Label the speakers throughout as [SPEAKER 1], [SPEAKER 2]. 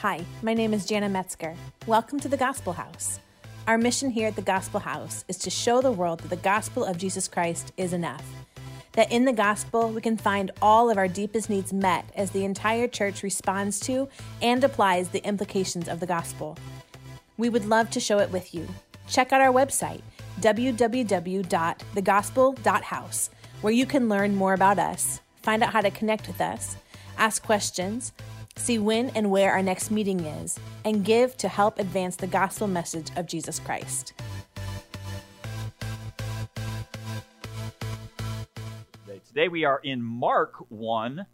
[SPEAKER 1] Hi, my name is Jana Metzger. Welcome to the Gospel House. Our mission here at the Gospel House is to show the world that the gospel of Jesus Christ is enough. That in the gospel, we can find all of our deepest needs met as the entire church responds to and applies the implications of the gospel. We would love to show it with you. Check out our website, www.thegospel.house, where you can learn more about us, find out how to connect with us, ask questions, see when and where our next meeting is, and give to help advance the gospel message of Jesus Christ.
[SPEAKER 2] Today we are in Mark 1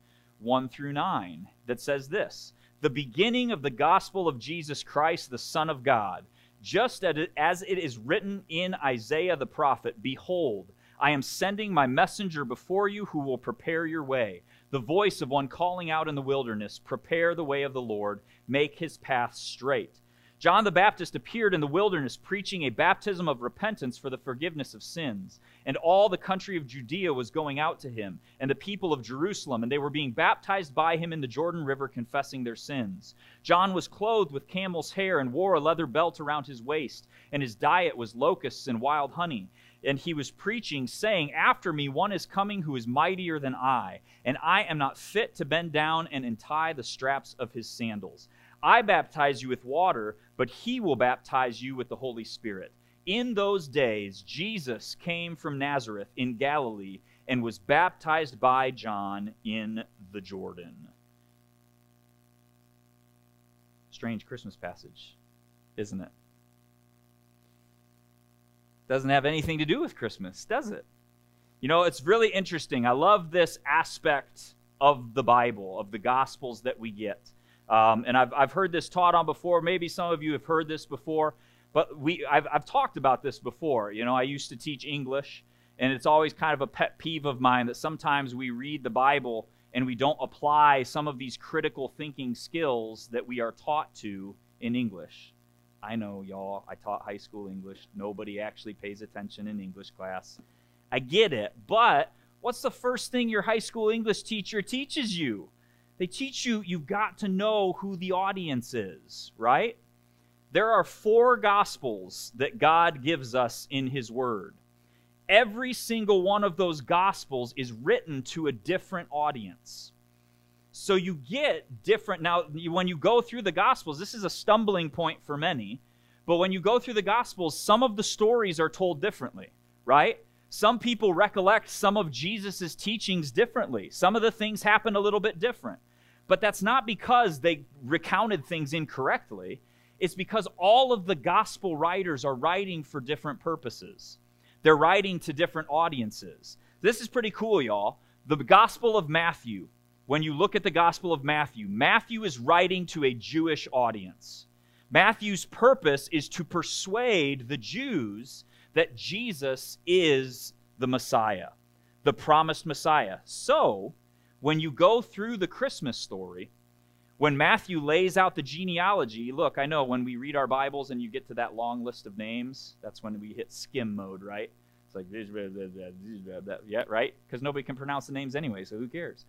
[SPEAKER 2] 1 through 9 that says this The beginning of the gospel of Jesus Christ, the Son of God, just as it is written in Isaiah the prophet Behold, I am sending my messenger before you who will prepare your way the voice of one calling out in the wilderness, Prepare the way of the Lord, make his path straight. John the Baptist appeared in the wilderness preaching a baptism of repentance for the forgiveness of sins. And all the country of Judea was going out to him, and the people of Jerusalem, and they were being baptized by him in the Jordan River, confessing their sins. John was clothed with camel's hair and wore a leather belt around his waist, and his diet was locusts and wild honey and he was preaching, saying, After me one is coming who is mightier than I, and I am not fit to bend down and untie the straps of his sandals. I baptize you with water, but he will baptize you with the Holy Spirit. In those days, Jesus came from Nazareth in Galilee and was baptized by John in the Jordan. Strange Christmas passage, isn't it? Doesn't have anything to do with Christmas, does it? You know, it's really interesting. I love this aspect of the Bible, of the Gospels that we get. Um, and I've, I've heard this taught on before. Maybe some of you have heard this before, but we, I've, I've talked about this before. You know, I used to teach English, and it's always kind of a pet peeve of mine that sometimes we read the Bible and we don't apply some of these critical thinking skills that we are taught to in English. I know, y'all, I taught high school English. Nobody actually pays attention in English class. I get it, but what's the first thing your high school English teacher teaches you? They teach you you've got to know who the audience is, right? There are four gospels that God gives us in His Word. Every single one of those gospels is written to a different audience. So you get different. Now, when you go through the Gospels, this is a stumbling point for many. But when you go through the Gospels, some of the stories are told differently, right? Some people recollect some of Jesus' teachings differently. Some of the things happen a little bit different. But that's not because they recounted things incorrectly. It's because all of the gospel writers are writing for different purposes. They're writing to different audiences. This is pretty cool, y'all. The Gospel of Matthew when you look at the Gospel of Matthew, Matthew is writing to a Jewish audience. Matthew's purpose is to persuade the Jews that Jesus is the Messiah, the promised Messiah. So, when you go through the Christmas story, when Matthew lays out the genealogy, look, I know when we read our Bibles and you get to that long list of names, that's when we hit skim mode, right? It's like, yeah, right? Because nobody can pronounce the names anyway, so who cares?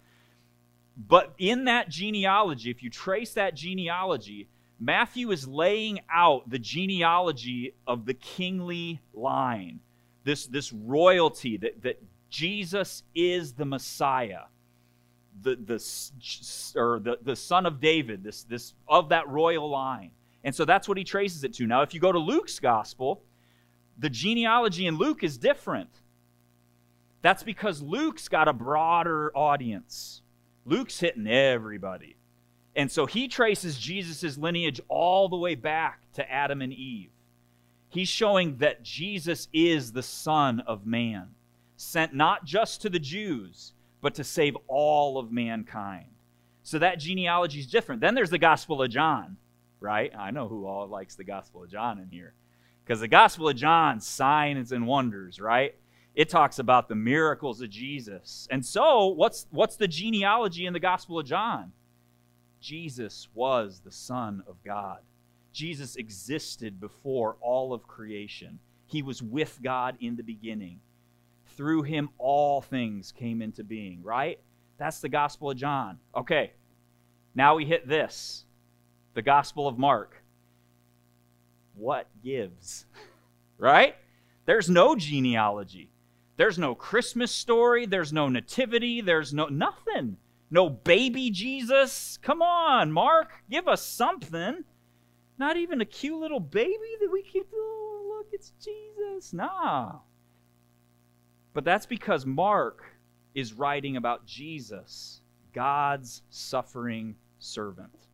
[SPEAKER 2] But in that genealogy, if you trace that genealogy, Matthew is laying out the genealogy of the kingly line, this, this royalty that, that Jesus is the Messiah, the, the, or the, the son of David, this, this, of that royal line. And so that's what he traces it to. Now, if you go to Luke's gospel, the genealogy in Luke is different. That's because Luke's got a broader audience. Luke's hitting everybody. And so he traces Jesus' lineage all the way back to Adam and Eve. He's showing that Jesus is the Son of Man, sent not just to the Jews, but to save all of mankind. So that genealogy is different. Then there's the Gospel of John, right? I know who all likes the Gospel of John in here. Because the Gospel of John, signs and wonders, right? It talks about the miracles of Jesus. And so, what's, what's the genealogy in the Gospel of John? Jesus was the Son of God. Jesus existed before all of creation. He was with God in the beginning. Through him, all things came into being, right? That's the Gospel of John. Okay, now we hit this the Gospel of Mark. What gives? right? There's no genealogy. There's no Christmas story. There's no nativity. There's no nothing. No baby Jesus. Come on, Mark. Give us something. Not even a cute little baby that we can, oh, look, it's Jesus. Nah. But that's because Mark is writing about Jesus, God's suffering servant.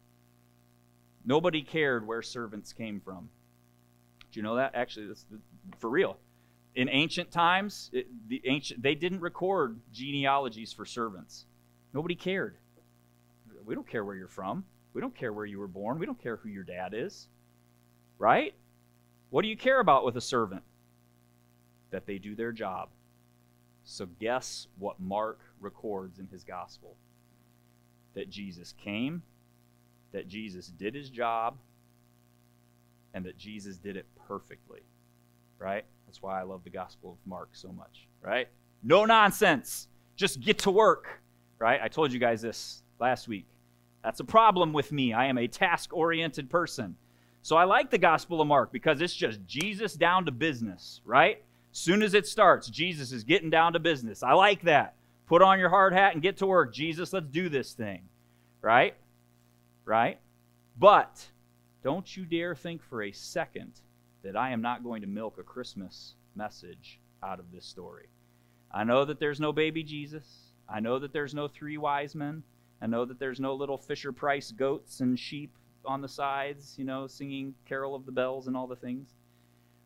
[SPEAKER 2] Nobody cared where servants came from. Do you know that? Actually, that's for real. In ancient times, it, the ancient they didn't record genealogies for servants. Nobody cared. We don't care where you're from. We don't care where you were born. We don't care who your dad is. Right? What do you care about with a servant? That they do their job. So, guess what Mark records in his gospel? That Jesus came, that Jesus did his job, and that Jesus did it perfectly. Right? That's why I love the Gospel of Mark so much. Right? No nonsense. Just get to work. Right? I told you guys this last week. That's a problem with me. I am a task oriented person. So I like the Gospel of Mark because it's just Jesus down to business, right? Soon as it starts, Jesus is getting down to business. I like that. Put on your hard hat and get to work. Jesus, let's do this thing, right? Right? But don't you dare think for a second that I am not going to milk a Christmas message out of this story. I know that there's no baby Jesus. I know that there's no three wise men. I know that there's no little Fisher Price goats and sheep on the sides, you know, singing Carol of the Bells and all the things.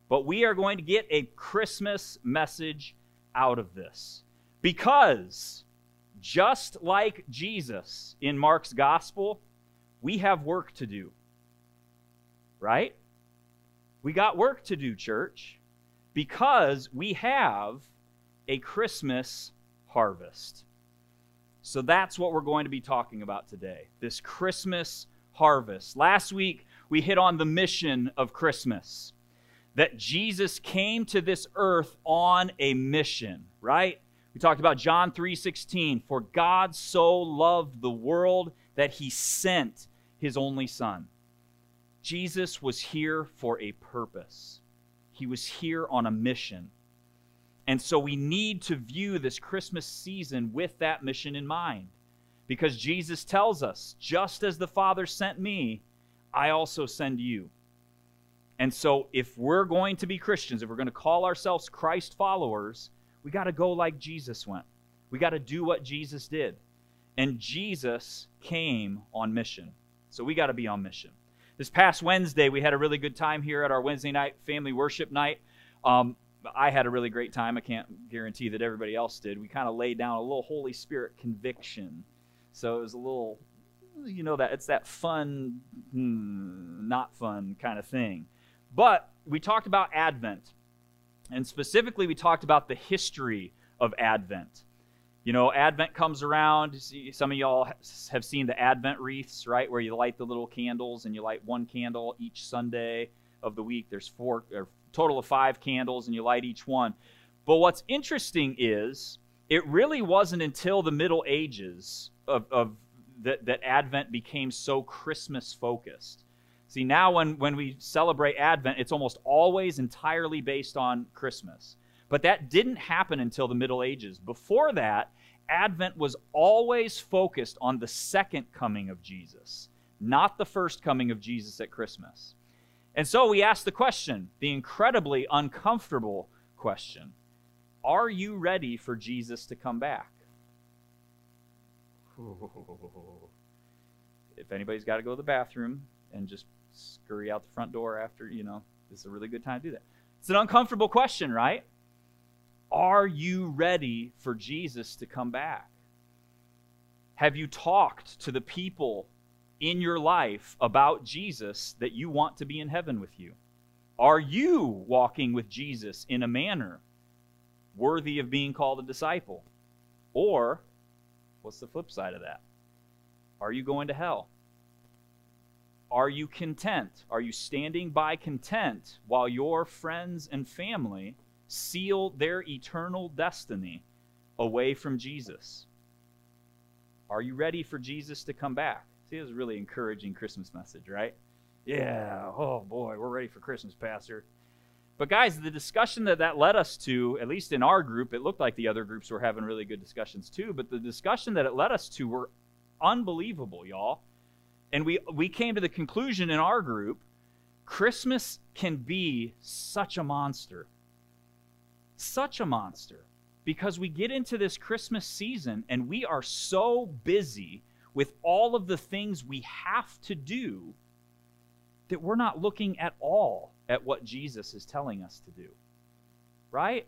[SPEAKER 2] But we are going to get a Christmas message out of this. Because just like Jesus in Mark's gospel, we have work to do right? We got work to do, church, because we have a Christmas harvest. So that's what we're going to be talking about today this Christmas harvest. Last week, we hit on the mission of Christmas that Jesus came to this earth on a mission, right? We talked about John 3:16, for God so loved the world that he sent his only son. Jesus was here for a purpose, he was here on a mission. And so we need to view this Christmas season with that mission in mind. Because Jesus tells us, just as the Father sent me, I also send you. And so if we're going to be Christians, if we're going to call ourselves Christ followers, we got to go like Jesus went. We got to do what Jesus did. And Jesus came on mission. So we got to be on mission. This past Wednesday, we had a really good time here at our Wednesday night family worship night. Um, I had a really great time. I can't guarantee that everybody else did. We kind of laid down a little Holy Spirit conviction. So it was a little, you know, that it's that fun, hmm, not fun kind of thing. But we talked about Advent. And specifically, we talked about the history of Advent. You know, Advent comes around. Some of y'all have seen the Advent wreaths, right? Where you light the little candles and you light one candle each Sunday of the week. There's four, or total of five candles, and you light each one. But what's interesting is it really wasn't until the Middle Ages of, of that, that Advent became so Christmas focused. See, now when, when we celebrate Advent, it's almost always entirely based on Christmas. But that didn't happen until the Middle Ages. Before that, Advent was always focused on the second coming of Jesus, not the first coming of Jesus at Christmas. And so we ask the question, the incredibly uncomfortable question Are you ready for Jesus to come back? If anybody's got to go to the bathroom and just scurry out the front door after, you know, this is a really good time to do that. It's an uncomfortable question, right? Are you ready for Jesus to come back? Have you talked to the people in your life about Jesus that you want to be in heaven with you? Are you walking with Jesus in a manner worthy of being called a disciple? Or, what's the flip side of that? Are you going to hell? Are you content? Are you standing by content while your friends and family seal their eternal destiny away from Jesus? Are you ready for Jesus to come back? See, it was a really encouraging Christmas message, right? Yeah, oh boy, we're ready for Christmas, Pastor. But guys, the discussion that that led us to, at least in our group, it looked like the other groups were having really good discussions too, but the discussion that it led us to were unbelievable, y'all. And we we came to the conclusion in our group, Christmas can be such a monster. Such a monster because we get into this Christmas season and we are so busy with all of the things we have to do that we're not looking at all at what Jesus is telling us to do. Right?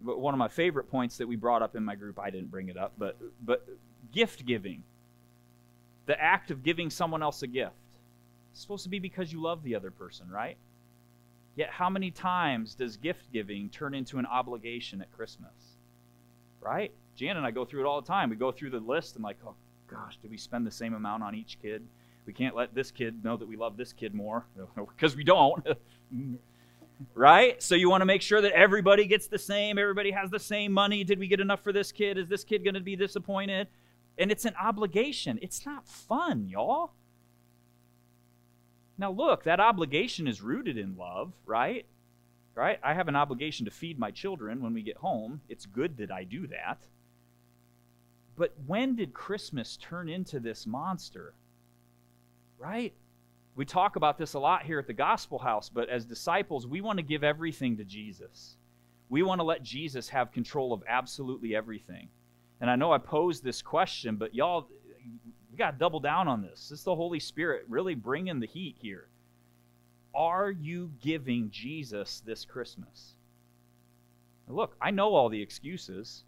[SPEAKER 2] But one of my favorite points that we brought up in my group, I didn't bring it up, but but gift giving. The act of giving someone else a gift. It's supposed to be because you love the other person, right? Yet how many times does gift giving turn into an obligation at Christmas? Right? Jan and I go through it all the time. We go through the list and like, oh gosh, did we spend the same amount on each kid? We can't let this kid know that we love this kid more because we don't. right? So you want to make sure that everybody gets the same, everybody has the same money. Did we get enough for this kid? Is this kid going to be disappointed? And it's an obligation. It's not fun, y'all. Now, look, that obligation is rooted in love, right? Right? I have an obligation to feed my children when we get home. It's good that I do that. But when did Christmas turn into this monster? Right? We talk about this a lot here at the Gospel House, but as disciples, we want to give everything to Jesus. We want to let Jesus have control of absolutely everything. And I know I posed this question, but y'all, got to double down on this. This is the Holy Spirit really bringing the heat here. Are you giving Jesus this Christmas? Look, I know all the excuses,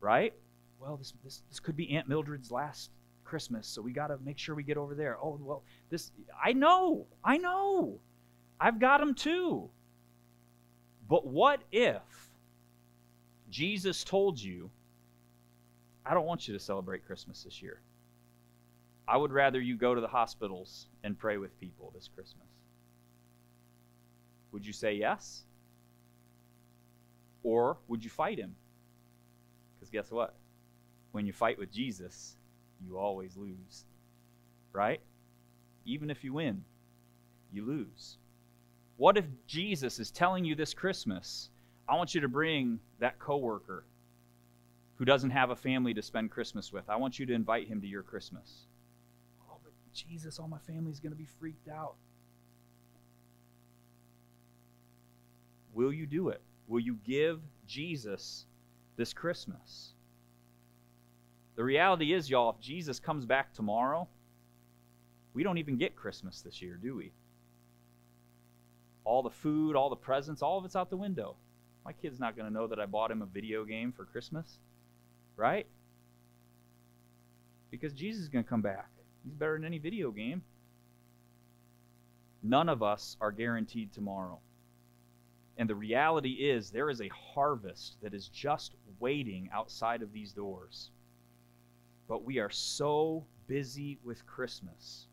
[SPEAKER 2] right? Well, this, this, this could be Aunt Mildred's last Christmas, so we got to make sure we get over there. Oh, well, this, I know, I know. I've got them too. But what if Jesus told you, I don't want you to celebrate Christmas this year? I would rather you go to the hospitals and pray with people this Christmas. Would you say yes? Or would you fight him? Because guess what? When you fight with Jesus, you always lose. Right? Even if you win, you lose. What if Jesus is telling you this Christmas, I want you to bring that coworker who doesn't have a family to spend Christmas with. I want you to invite him to your Christmas. Jesus, all my family's going to be freaked out. Will you do it? Will you give Jesus this Christmas? The reality is, y'all, if Jesus comes back tomorrow, we don't even get Christmas this year, do we? All the food, all the presents, all of it's out the window. My kid's not going to know that I bought him a video game for Christmas, right? Because Jesus is going to come back. He's better than any video game. None of us are guaranteed tomorrow. And the reality is, there is a harvest that is just waiting outside of these doors. But we are so busy with Christmas.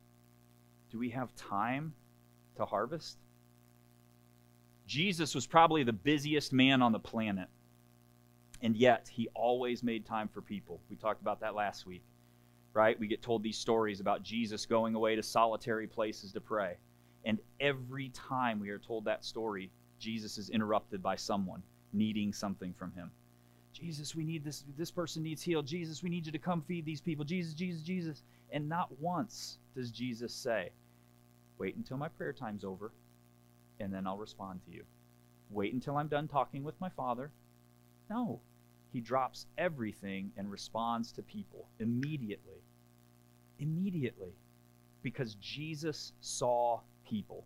[SPEAKER 2] Do we have time to harvest? Jesus was probably the busiest man on the planet. And yet, he always made time for people. We talked about that last week right? We get told these stories about Jesus going away to solitary places to pray. And every time we are told that story, Jesus is interrupted by someone needing something from him. Jesus, we need this. This person needs healed. Jesus, we need you to come feed these people. Jesus, Jesus, Jesus. And not once does Jesus say, Wait until my prayer time's over, and then I'll respond to you. Wait until I'm done talking with my Father. No he drops everything and responds to people immediately. Immediately. Because Jesus saw people.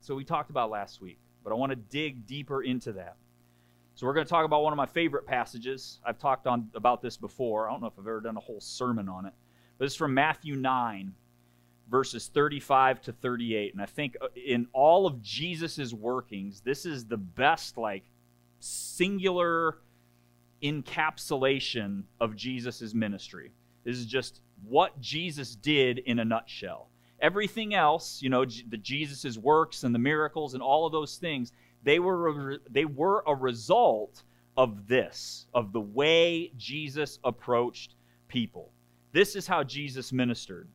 [SPEAKER 2] So we talked about last week, but I want to dig deeper into that. So we're going to talk about one of my favorite passages. I've talked on about this before. I don't know if I've ever done a whole sermon on it. But it's from Matthew 9 verses 35 to 38. And I think uh, in all of Jesus's workings, this is the best like singular encapsulation of Jesus' ministry. This is just what Jesus did in a nutshell. Everything else, you know, the Jesus' works and the miracles and all of those things, they were, they were a result of this, of the way Jesus approached people. This is how Jesus ministered.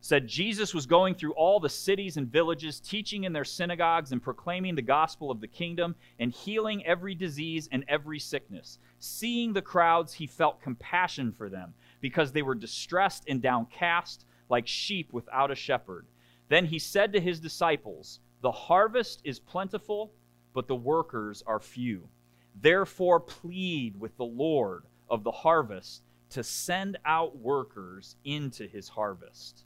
[SPEAKER 2] Said Jesus was going through all the cities and villages, teaching in their synagogues and proclaiming the gospel of the kingdom and healing every disease and every sickness. Seeing the crowds, he felt compassion for them because they were distressed and downcast like sheep without a shepherd. Then he said to his disciples, The harvest is plentiful, but the workers are few. Therefore, plead with the Lord of the harvest to send out workers into his harvest.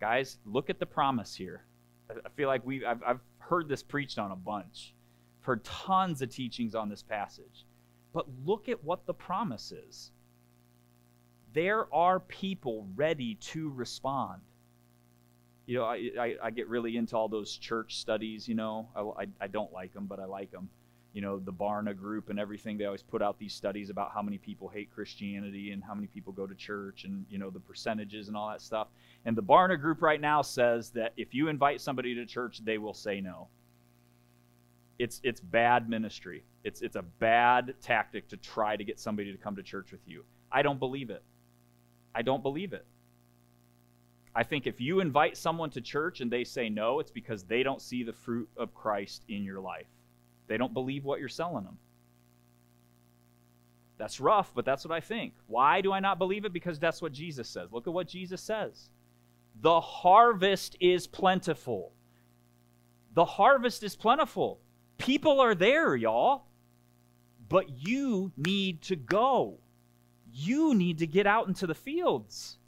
[SPEAKER 2] Guys, look at the promise here. I feel like we I've, I've heard this preached on a bunch. I've heard tons of teachings on this passage. But look at what the promise is. There are people ready to respond. You know, I, I, I get really into all those church studies, you know. I, I, I don't like them, but I like them you know, the Barna group and everything, they always put out these studies about how many people hate Christianity and how many people go to church and, you know, the percentages and all that stuff. And the Barna group right now says that if you invite somebody to church, they will say no. It's, it's bad ministry. It's, it's a bad tactic to try to get somebody to come to church with you. I don't believe it. I don't believe it. I think if you invite someone to church and they say no, it's because they don't see the fruit of Christ in your life. They don't believe what you're selling them. That's rough, but that's what I think. Why do I not believe it? Because that's what Jesus says. Look at what Jesus says. The harvest is plentiful. The harvest is plentiful. People are there, y'all. But you need to go. You need to get out into the fields.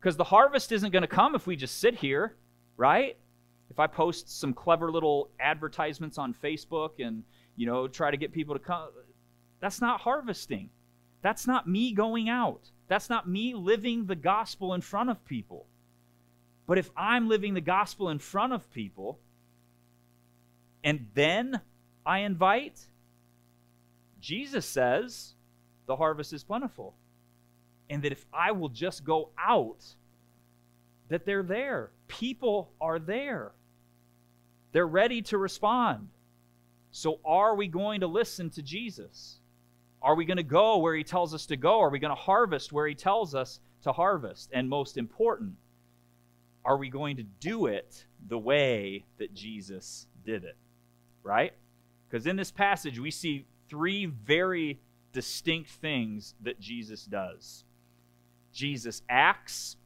[SPEAKER 2] Because the harvest isn't going to come if we just sit here, right? If I post some clever little advertisements on Facebook and, you know, try to get people to come, that's not harvesting. That's not me going out. That's not me living the gospel in front of people. But if I'm living the gospel in front of people and then I invite, Jesus says the harvest is plentiful. And that if I will just go out, that they're there. People are there. They're ready to respond. So, are we going to listen to Jesus? Are we going to go where he tells us to go? Are we going to harvest where he tells us to harvest? And most important, are we going to do it the way that Jesus did it? Right? Because in this passage, we see three very distinct things that Jesus does Jesus acts,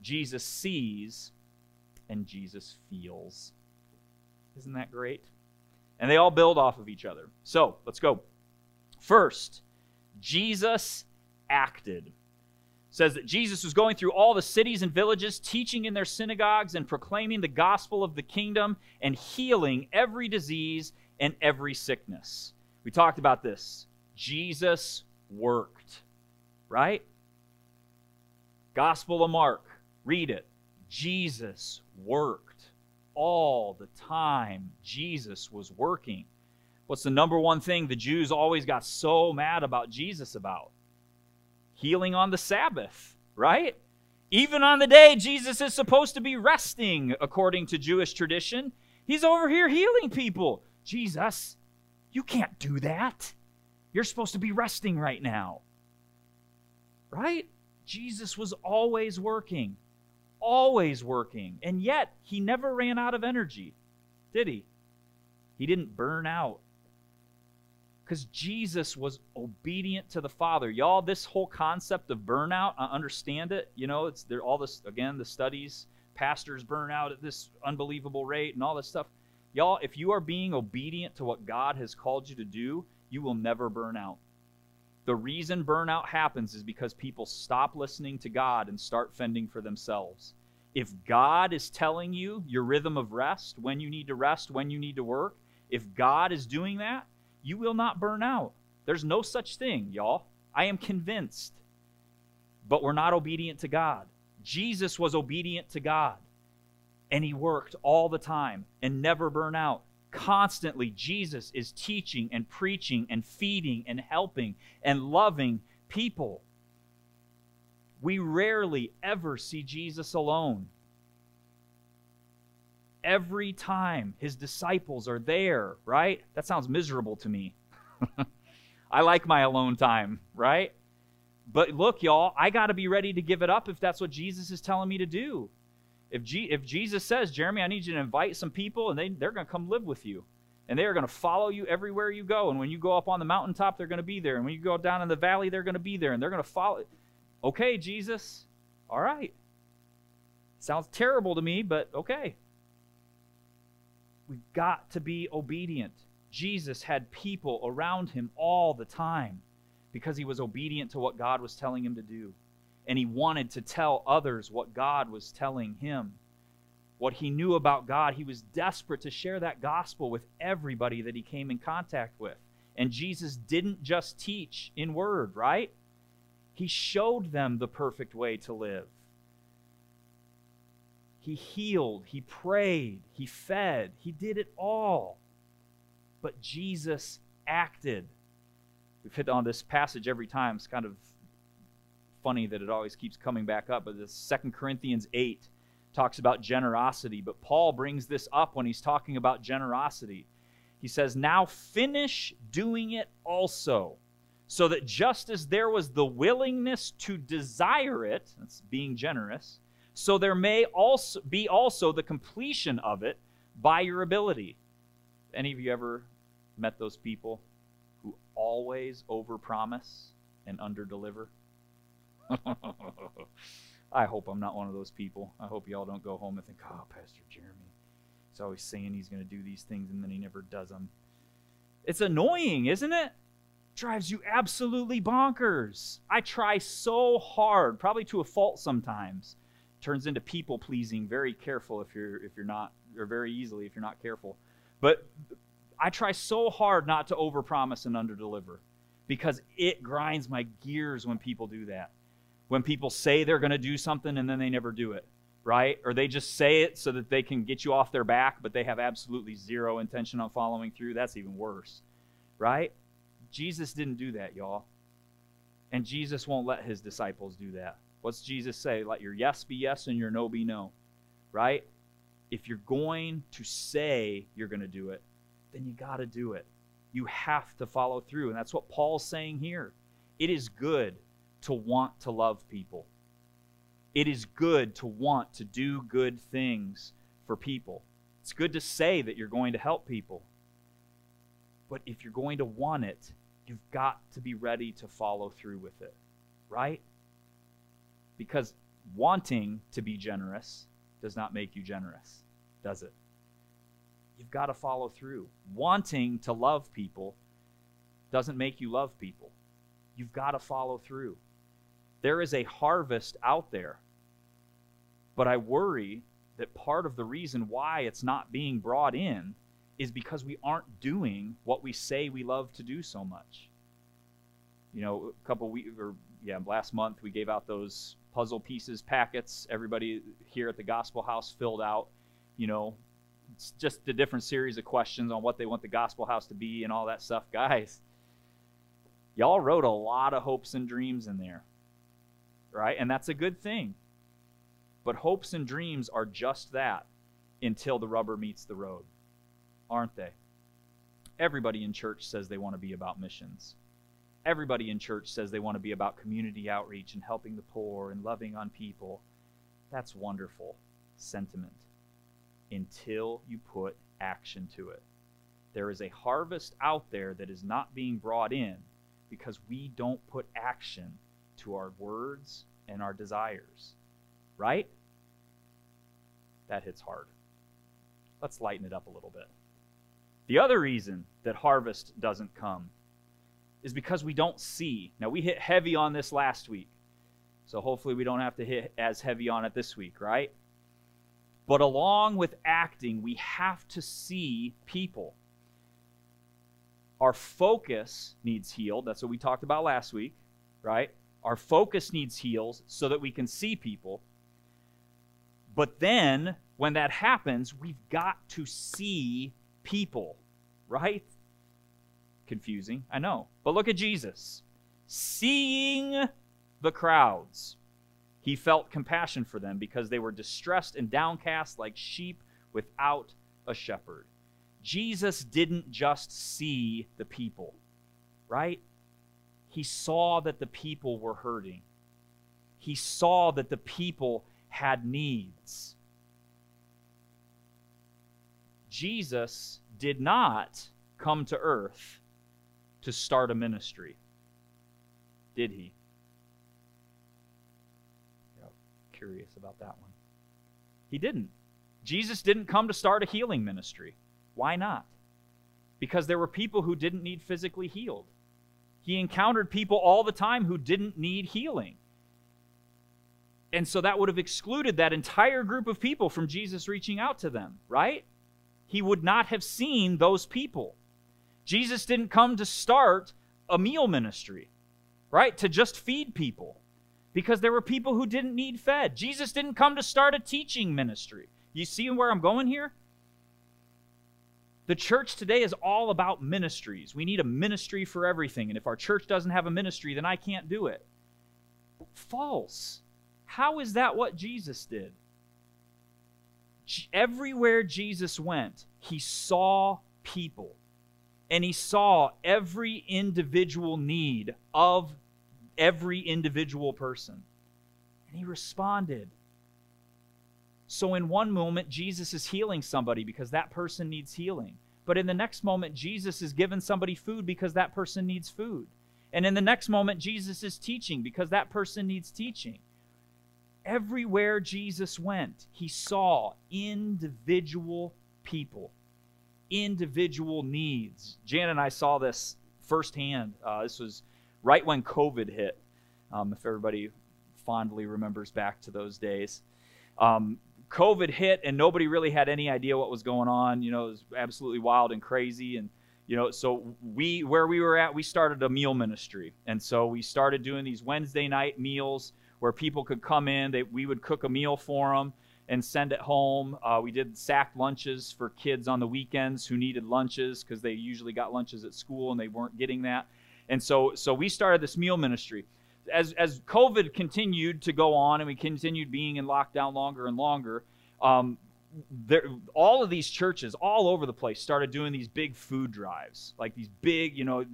[SPEAKER 2] Jesus sees, and Jesus feels. Isn't that great? And they all build off of each other. So let's go. First, Jesus acted. It says that Jesus was going through all the cities and villages, teaching in their synagogues and proclaiming the gospel of the kingdom and healing every disease and every sickness. We talked about this. Jesus worked, right? Gospel of Mark, read it. Jesus worked all the time Jesus was working. What's the number one thing the Jews always got so mad about Jesus about? Healing on the Sabbath, right? Even on the day Jesus is supposed to be resting, according to Jewish tradition, he's over here healing people. Jesus, you can't do that. You're supposed to be resting right now. Right? Jesus was always working always working. And yet, he never ran out of energy, did he? He didn't burn out. Because Jesus was obedient to the Father. Y'all, this whole concept of burnout, I understand it. You know, it's there all this again, the studies, pastors burn out at this unbelievable rate and all this stuff. Y'all, if you are being obedient to what God has called you to do, you will never burn out. The reason burnout happens is because people stop listening to God and start fending for themselves. If God is telling you your rhythm of rest, when you need to rest, when you need to work, if God is doing that, you will not burn out. There's no such thing, y'all. I am convinced. But we're not obedient to God. Jesus was obedient to God, and he worked all the time and never burn out. Constantly, Jesus is teaching and preaching and feeding and helping and loving people. We rarely ever see Jesus alone. Every time his disciples are there, right? That sounds miserable to me. I like my alone time, right? But look, y'all, I got to be ready to give it up if that's what Jesus is telling me to do. If, G- if Jesus says, Jeremy, I need you to invite some people and they, they're going to come live with you and they are going to follow you everywhere you go. And when you go up on the mountaintop, they're going to be there. And when you go down in the valley, they're going to be there and they're going to follow. Okay, Jesus. All right. Sounds terrible to me, but okay. We've got to be obedient. Jesus had people around him all the time because he was obedient to what God was telling him to do. And he wanted to tell others what God was telling him. What he knew about God, he was desperate to share that gospel with everybody that he came in contact with. And Jesus didn't just teach in word, right? He showed them the perfect way to live. He healed, he prayed, he fed, he did it all. But Jesus acted. We've hit on this passage every time. It's kind of funny that it always keeps coming back up. But this Second Corinthians 8 talks about generosity. But Paul brings this up when he's talking about generosity. He says, Now finish doing it also, so that just as there was the willingness to desire it, that's being generous, so there may also be also the completion of it by your ability. Any of you ever met those people who always overpromise and underdeliver? I hope I'm not one of those people. I hope y'all don't go home and think, "Oh, Pastor Jeremy, he's always saying he's going to do these things and then he never does them." It's annoying, isn't it? Drives you absolutely bonkers. I try so hard, probably to a fault sometimes, turns into people pleasing very careful if you're if you're not or very easily if you're not careful but i try so hard not to overpromise and underdeliver because it grinds my gears when people do that when people say they're going to do something and then they never do it right or they just say it so that they can get you off their back but they have absolutely zero intention on following through that's even worse right jesus didn't do that y'all and jesus won't let his disciples do that What's Jesus say? Let your yes be yes and your no be no. Right? If you're going to say you're going to do it, then you got to do it. You have to follow through. And that's what Paul's saying here. It is good to want to love people. It is good to want to do good things for people. It's good to say that you're going to help people. But if you're going to want it, you've got to be ready to follow through with it. Right? Because wanting to be generous does not make you generous, does it? You've got to follow through. Wanting to love people doesn't make you love people. You've got to follow through. There is a harvest out there. But I worry that part of the reason why it's not being brought in is because we aren't doing what we say we love to do so much. You know, a couple weeks or yeah, last month we gave out those puzzle pieces packets. Everybody here at the Gospel House filled out, you know, it's just a different series of questions on what they want the Gospel House to be and all that stuff. Guys, y'all wrote a lot of hopes and dreams in there, right? And that's a good thing. But hopes and dreams are just that until the rubber meets the road, aren't they? Everybody in church says they want to be about missions everybody in church says they want to be about community outreach and helping the poor and loving on people. That's wonderful sentiment until you put action to it. There is a harvest out there that is not being brought in because we don't put action to our words and our desires. Right? That hits hard. Let's lighten it up a little bit. The other reason that harvest doesn't come is because we don't see. Now, we hit heavy on this last week, so hopefully we don't have to hit as heavy on it this week, right? But along with acting, we have to see people. Our focus needs healed. That's what we talked about last week, right? Our focus needs healed so that we can see people. But then, when that happens, we've got to see people, right? confusing, I know. But look at Jesus. Seeing the crowds, he felt compassion for them because they were distressed and downcast like sheep without a shepherd. Jesus didn't just see the people, right? He saw that the people were hurting. He saw that the people had needs. Jesus did not come to earth to start a ministry, did he? Yeah, curious about that one. He didn't. Jesus didn't come to start a healing ministry. Why not? Because there were people who didn't need physically healed. He encountered people all the time who didn't need healing. And so that would have excluded that entire group of people from Jesus reaching out to them, right? He would not have seen those people. Jesus didn't come to start a meal ministry, right? To just feed people because there were people who didn't need fed. Jesus didn't come to start a teaching ministry. You see where I'm going here? The church today is all about ministries. We need a ministry for everything. And if our church doesn't have a ministry, then I can't do it. False. How is that what Jesus did? Everywhere Jesus went, he saw people and he saw every individual need of every individual person. And he responded. So, in one moment, Jesus is healing somebody because that person needs healing. But in the next moment, Jesus is giving somebody food because that person needs food. And in the next moment, Jesus is teaching because that person needs teaching. Everywhere Jesus went, he saw individual people, individual needs. Jan and I saw this firsthand. Uh, this was right when COVID hit, um, if everybody fondly remembers back to those days. Um, COVID hit, and nobody really had any idea what was going on. You know, it was absolutely wild and crazy. And, you know, so we, where we were at, we started a meal ministry. And so we started doing these Wednesday night meals where people could come in. They, we would cook a meal for them and send it home. Uh, we did sack lunches for kids on the weekends who needed lunches because they usually got lunches at school and they weren't getting that. And so, so we started this meal ministry. As, as COVID continued to go on and we continued being in lockdown longer and longer, um, there, all of these churches all over the place started doing these big food drives, like these big, you know,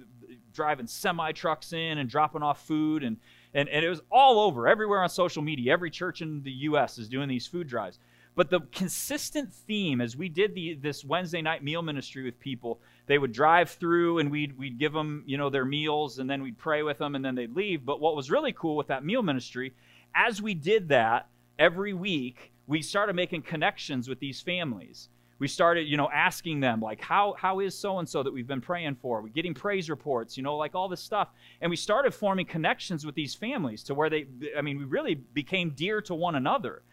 [SPEAKER 2] driving semi trucks in and dropping off food and and, and it was all over, everywhere on social media. Every church in the U.S. is doing these food drives. But the consistent theme, as we did the, this Wednesday night meal ministry with people, they would drive through and we'd, we'd give them, you know, their meals and then we'd pray with them and then they'd leave. But what was really cool with that meal ministry, as we did that every week, we started making connections with these families. We started you know asking them like how how is so and so that we've been praying for? We're getting praise reports you know like all this stuff. And we started forming connections with these families to where they i mean we really became dear to one another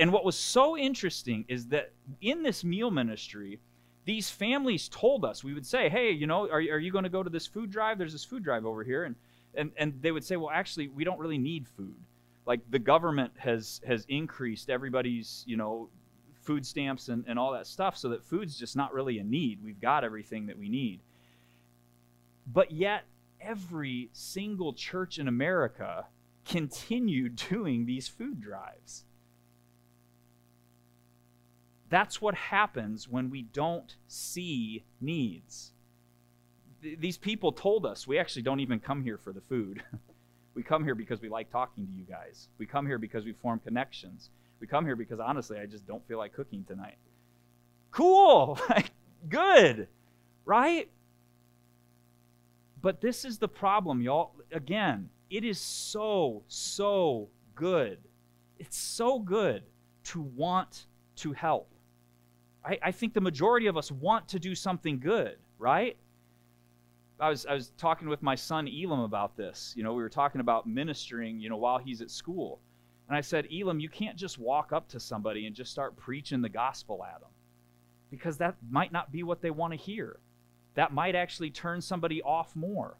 [SPEAKER 2] and what was so interesting is that in this meal ministry these families told us we would say hey you know are, are you going to go to this food drive there's this food drive over here and and and they would say well actually we don't really need food like the government has has increased everybody's you know food stamps and, and all that stuff so that food's just not really a need. We've got everything that we need. But yet, every single church in America continued doing these food drives. That's what happens when we don't see needs. these people told us we actually don't even come here for the food. we come here because we like talking to you guys. We come here because we form connections. We come here because honestly, I just don't feel like cooking tonight. Cool. Good. Right? But this is the problem, y'all. Again, it is so, so good. It's so good to want to help. I, I think the majority of us want to do something good, right? I was, I was talking with my son Elam about this. You know, we were talking about ministering, you know, while he's at school. And I said, Elam, you can't just walk up to somebody and just start preaching the gospel at them because that might not be what they want to hear. That might actually turn somebody off more.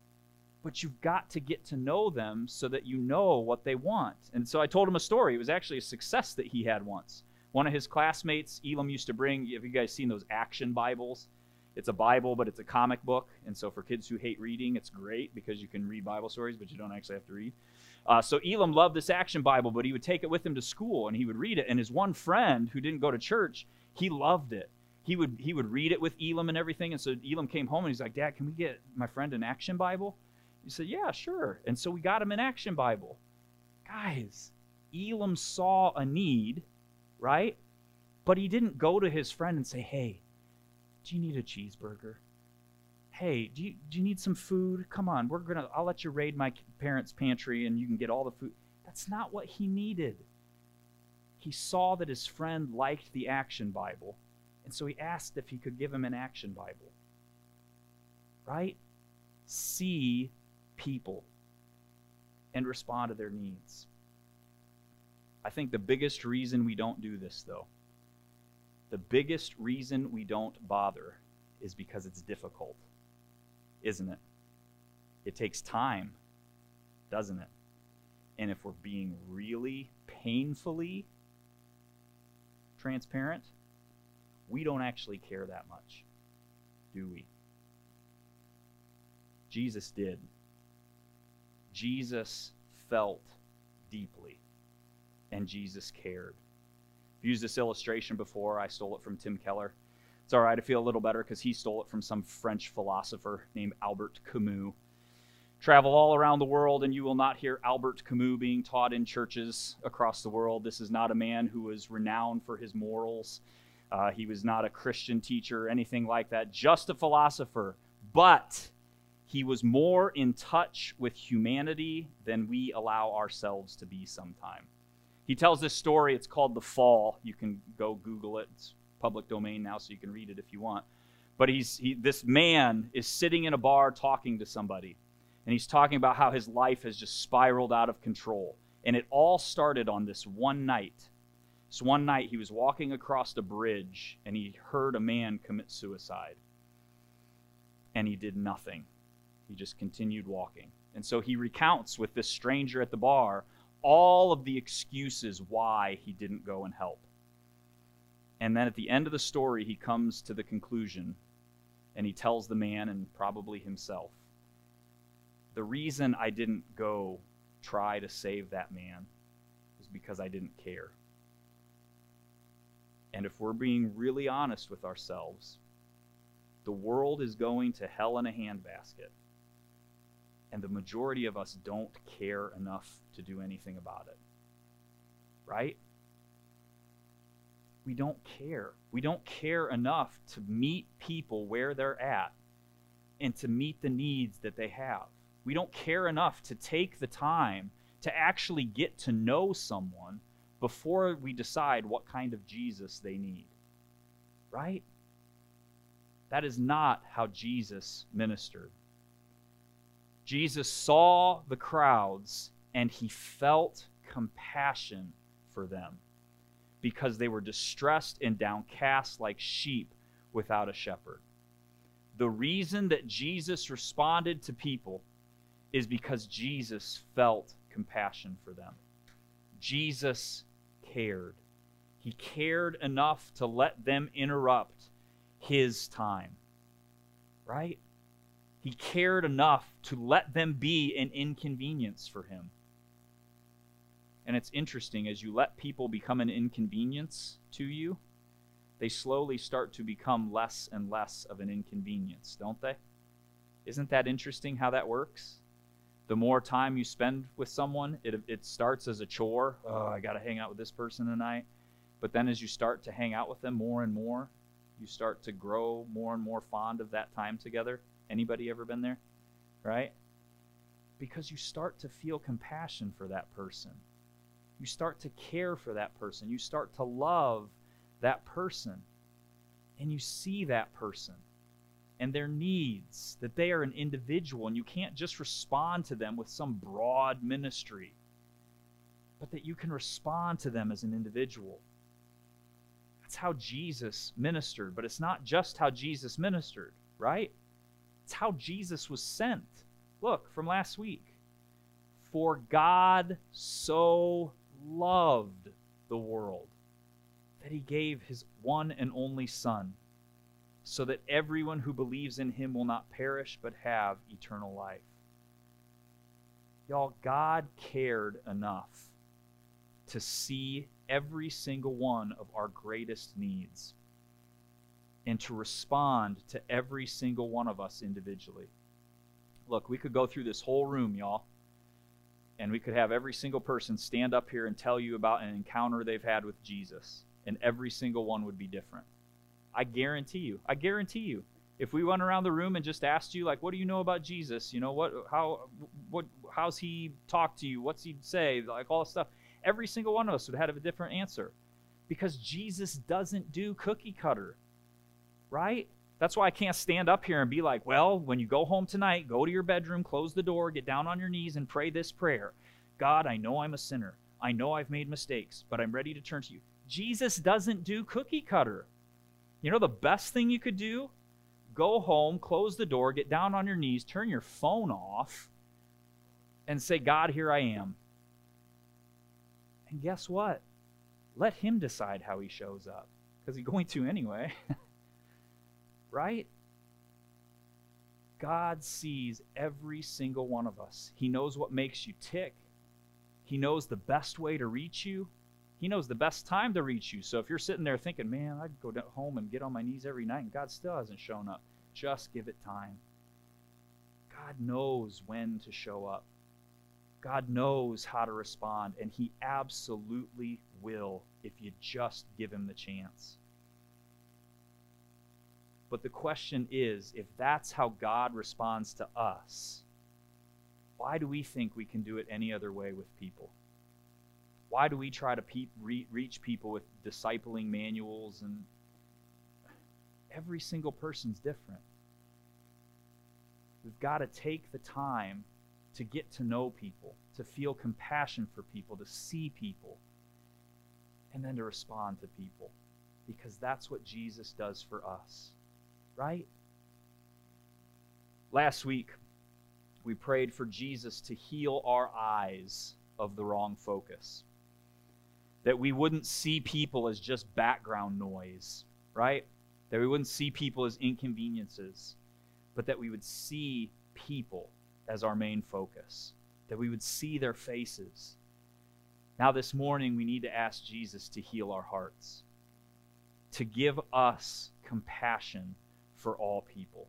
[SPEAKER 2] But you've got to get to know them so that you know what they want. And so I told him a story. It was actually a success that he had once. One of his classmates, Elam, used to bring, have you guys seen those action Bibles? It's a Bible, but it's a comic book. And so for kids who hate reading, it's great because you can read Bible stories, but you don't actually have to read. Uh, so Elam loved this action Bible, but he would take it with him to school and he would read it. And his one friend who didn't go to church, he loved it. He would he would read it with Elam and everything. And so Elam came home and he's like, Dad, can we get my friend an action Bible? He said, Yeah, sure. And so we got him an action Bible. Guys, Elam saw a need, right? But he didn't go to his friend and say, Hey, do you need a cheeseburger? Hey, do you, do you need some food? Come on, we're gonna I'll let you raid my parents' pantry and you can get all the food. That's not what he needed. He saw that his friend liked the Action Bible, and so he asked if he could give him an Action Bible. Right? See people and respond to their needs. I think the biggest reason we don't do this, though, the biggest reason we don't bother is because it's difficult, isn't it? It takes time, doesn't it? And if we're being really painfully transparent, we don't actually care that much, do we? Jesus did. Jesus felt deeply, and Jesus cared. I've used this illustration before. I stole it from Tim Keller. It's all right. I feel a little better because he stole it from some French philosopher named Albert Camus. Travel all around the world, and you will not hear Albert Camus being taught in churches across the world. This is not a man who was renowned for his morals. Uh, he was not a Christian teacher or anything like that, just a philosopher. But he was more in touch with humanity than we allow ourselves to be sometime. He tells this story. It's called The Fall. You can go Google it. It's public domain now, so you can read it if you want. But he's, he, this man is sitting in a bar talking to somebody and he's talking about how his life has just spiraled out of control. And it all started on this one night. This one night, he was walking across a bridge and he heard a man commit suicide. And he did nothing. He just continued walking. And so he recounts with this stranger at the bar all of the excuses why he didn't go and help. And then at the end of the story, he comes to the conclusion and he tells the man and probably himself the reason I didn't go try to save that man is because I didn't care. And if we're being really honest with ourselves, the world is going to hell in a handbasket. And the majority of us don't care enough to do anything about it. Right? We don't care. We don't care enough to meet people where they're at and to meet the needs that they have. We don't care enough to take the time to actually get to know someone before we decide what kind of Jesus they need. Right? That is not how Jesus ministered. Jesus saw the crowds and he felt compassion for them because they were distressed and downcast like sheep without a shepherd. The reason that Jesus responded to people is because Jesus felt compassion for them. Jesus cared. He cared enough to let them interrupt his time. Right? He cared enough to let them be an inconvenience for him. And it's interesting, as you let people become an inconvenience to you, they slowly start to become less and less of an inconvenience, don't they? Isn't that interesting how that works? the more time you spend with someone, it, it starts as a chore. Oh, I got to hang out with this person tonight. But then as you start to hang out with them more and more, you start to grow more and more fond of that time together. Anybody ever been there? Right? Because you start to feel compassion for that person. You start to care for that person. You start to love that person. And you see that person and their needs, that they are an individual, and you can't just respond to them with some broad ministry, but that you can respond to them as an individual. That's how Jesus ministered, but it's not just how Jesus ministered, right? It's how Jesus was sent. Look, from last week. For God so loved the world that he gave his one and only Son so that everyone who believes in him will not perish but have eternal life. Y'all, God cared enough to see every single one of our greatest needs and to respond to every single one of us individually. Look, we could go through this whole room, y'all, and we could have every single person stand up here and tell you about an encounter they've had with Jesus, and every single one would be different. I guarantee you. I guarantee you. If we went around the room and just asked you, like, what do you know about Jesus? You know, what, how, what, how's he talk to you? What's he say? Like all this stuff. Every single one of us would have a different answer, because Jesus doesn't do cookie cutter, right? That's why I can't stand up here and be like, well, when you go home tonight, go to your bedroom, close the door, get down on your knees, and pray this prayer God, I know I'm a sinner. I know I've made mistakes, but I'm ready to turn to you. Jesus doesn't do cookie cutter. You know the best thing you could do? Go home, close the door, get down on your knees, turn your phone off, and say, God, here I am. And guess what? Let Him decide how He shows up, because He's going to anyway. right? God sees every single one of us. He knows what makes you tick. He knows the best way to reach you. He knows the best time to reach you. So if you're sitting there thinking, man, I'd go home and get on my knees every night and God still hasn't shown up, just give it time. God knows when to show up. God knows how to respond, and He absolutely will if you just give Him the chance. But the question is if that's how God responds to us, why do we think we can do it any other way with people? Why do we try to pe- re- reach people with discipling manuals and every single person's different? We've got to take the time to get to know people, to feel compassion for people, to see people, and then to respond to people because that's what Jesus does for us right? Last week, we prayed for Jesus to heal our eyes of the wrong focus. That we wouldn't see people as just background noise, right? That we wouldn't see people as inconveniences, but that we would see people as our main focus. That we would see their faces. Now, this morning, we need to ask Jesus to heal our hearts, to give us compassion for all people,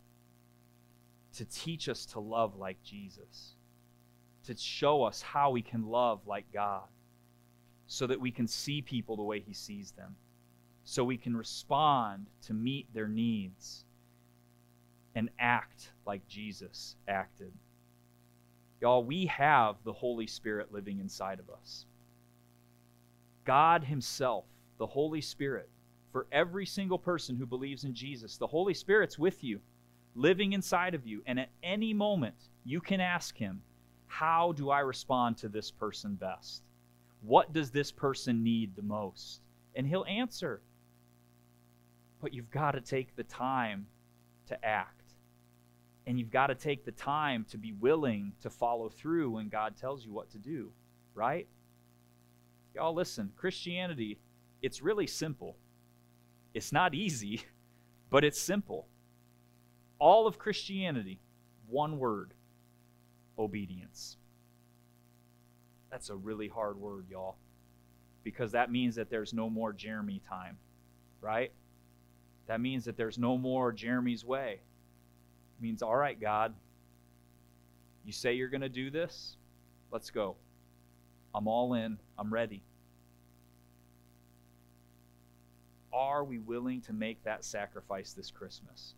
[SPEAKER 2] to teach us to love like Jesus, to show us how we can love like God, so that we can see people the way He sees them, so we can respond to meet their needs. And act like Jesus acted. Y'all, we have the Holy Spirit living inside of us. God Himself, the Holy Spirit, for every single person who believes in Jesus. The Holy Spirit's with you, living inside of you. And at any moment, you can ask Him, How do I respond to this person best? What does this person need the most? And He'll answer. But you've got to take the time to act. And you've got to take the time to be willing to follow through when God tells you what to do, right? Y'all, listen, Christianity, it's really simple. It's not easy, but it's simple. All of Christianity, one word obedience. That's a really hard word, y'all, because that means that there's no more Jeremy time, right? That means that there's no more Jeremy's way. It means, all right, God, you say you're going to do this? Let's go. I'm all in. I'm ready. Are we willing to make that sacrifice this Christmas?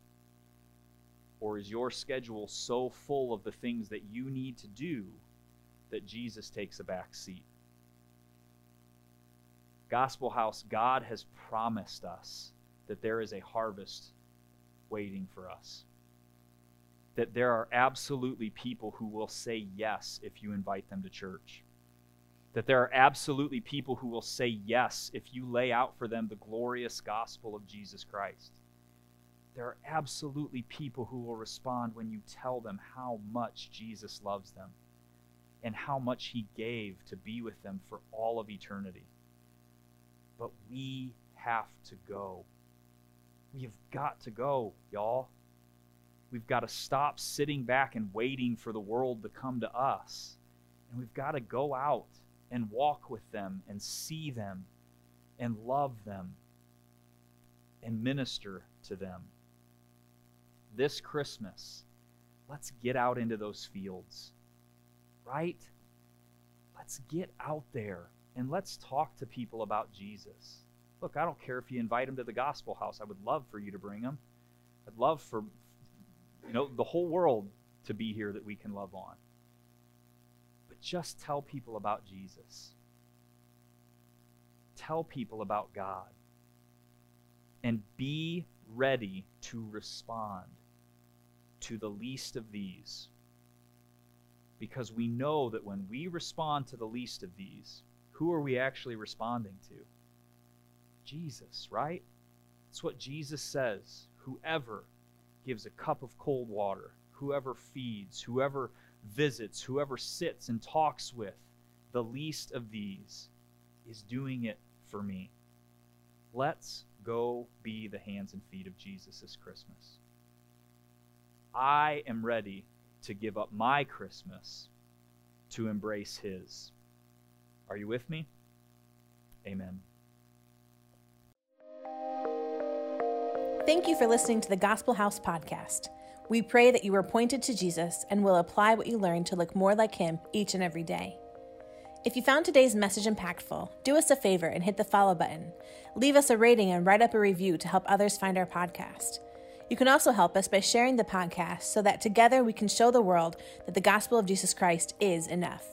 [SPEAKER 2] Or is your schedule so full of the things that you need to do that Jesus takes a back seat? Gospel House, God has promised us that there is a harvest waiting for us. That there are absolutely people who will say yes if you invite them to church that there are absolutely people who will say yes if you lay out for them the glorious gospel of Jesus Christ. There are absolutely people who will respond when you tell them how much Jesus loves them and how much he gave to be with them for all of eternity. But we have to go. We have got to go, y'all. We've got to stop sitting back and waiting for the world to come to us. And we've got to go out and walk with them and see them and love them and minister to them. This Christmas, let's get out into those fields, right? Let's get out there and let's talk to people about Jesus. Look, I don't care if you invite them to the gospel house. I would love for you to bring them. I'd love for you know the whole world to be here that we can love on. Just tell people about Jesus. Tell people about God. And be ready to respond to the least of these. Because we know that when we respond to the least of these, who are we actually responding to? Jesus, right? It's what Jesus says. Whoever gives a cup of cold water, whoever feeds, whoever visits, whoever sits and talks with the least of these is doing it for me. Let's go be the hands and feet of Jesus this Christmas. I am ready to give up my Christmas to embrace His. Are you with me? Amen.
[SPEAKER 1] Thank you for listening to the Gospel House podcast. We pray that you are pointed to Jesus and will apply what you learn to look more like Him each and every day. If you found today's message impactful, do us a favor and hit the follow button. Leave us a rating and write up a review to help others find our podcast. You can also help us by sharing the podcast so that together we can show the world that the gospel of Jesus Christ is enough.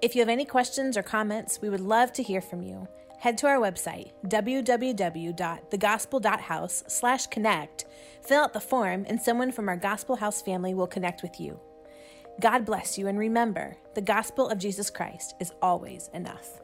[SPEAKER 1] If you have any questions or comments, we would love to hear from you head to our website, www.thegospel.house slash connect, fill out the form, and someone from our Gospel House family will connect with you. God bless you, and remember, the gospel of Jesus Christ is always enough.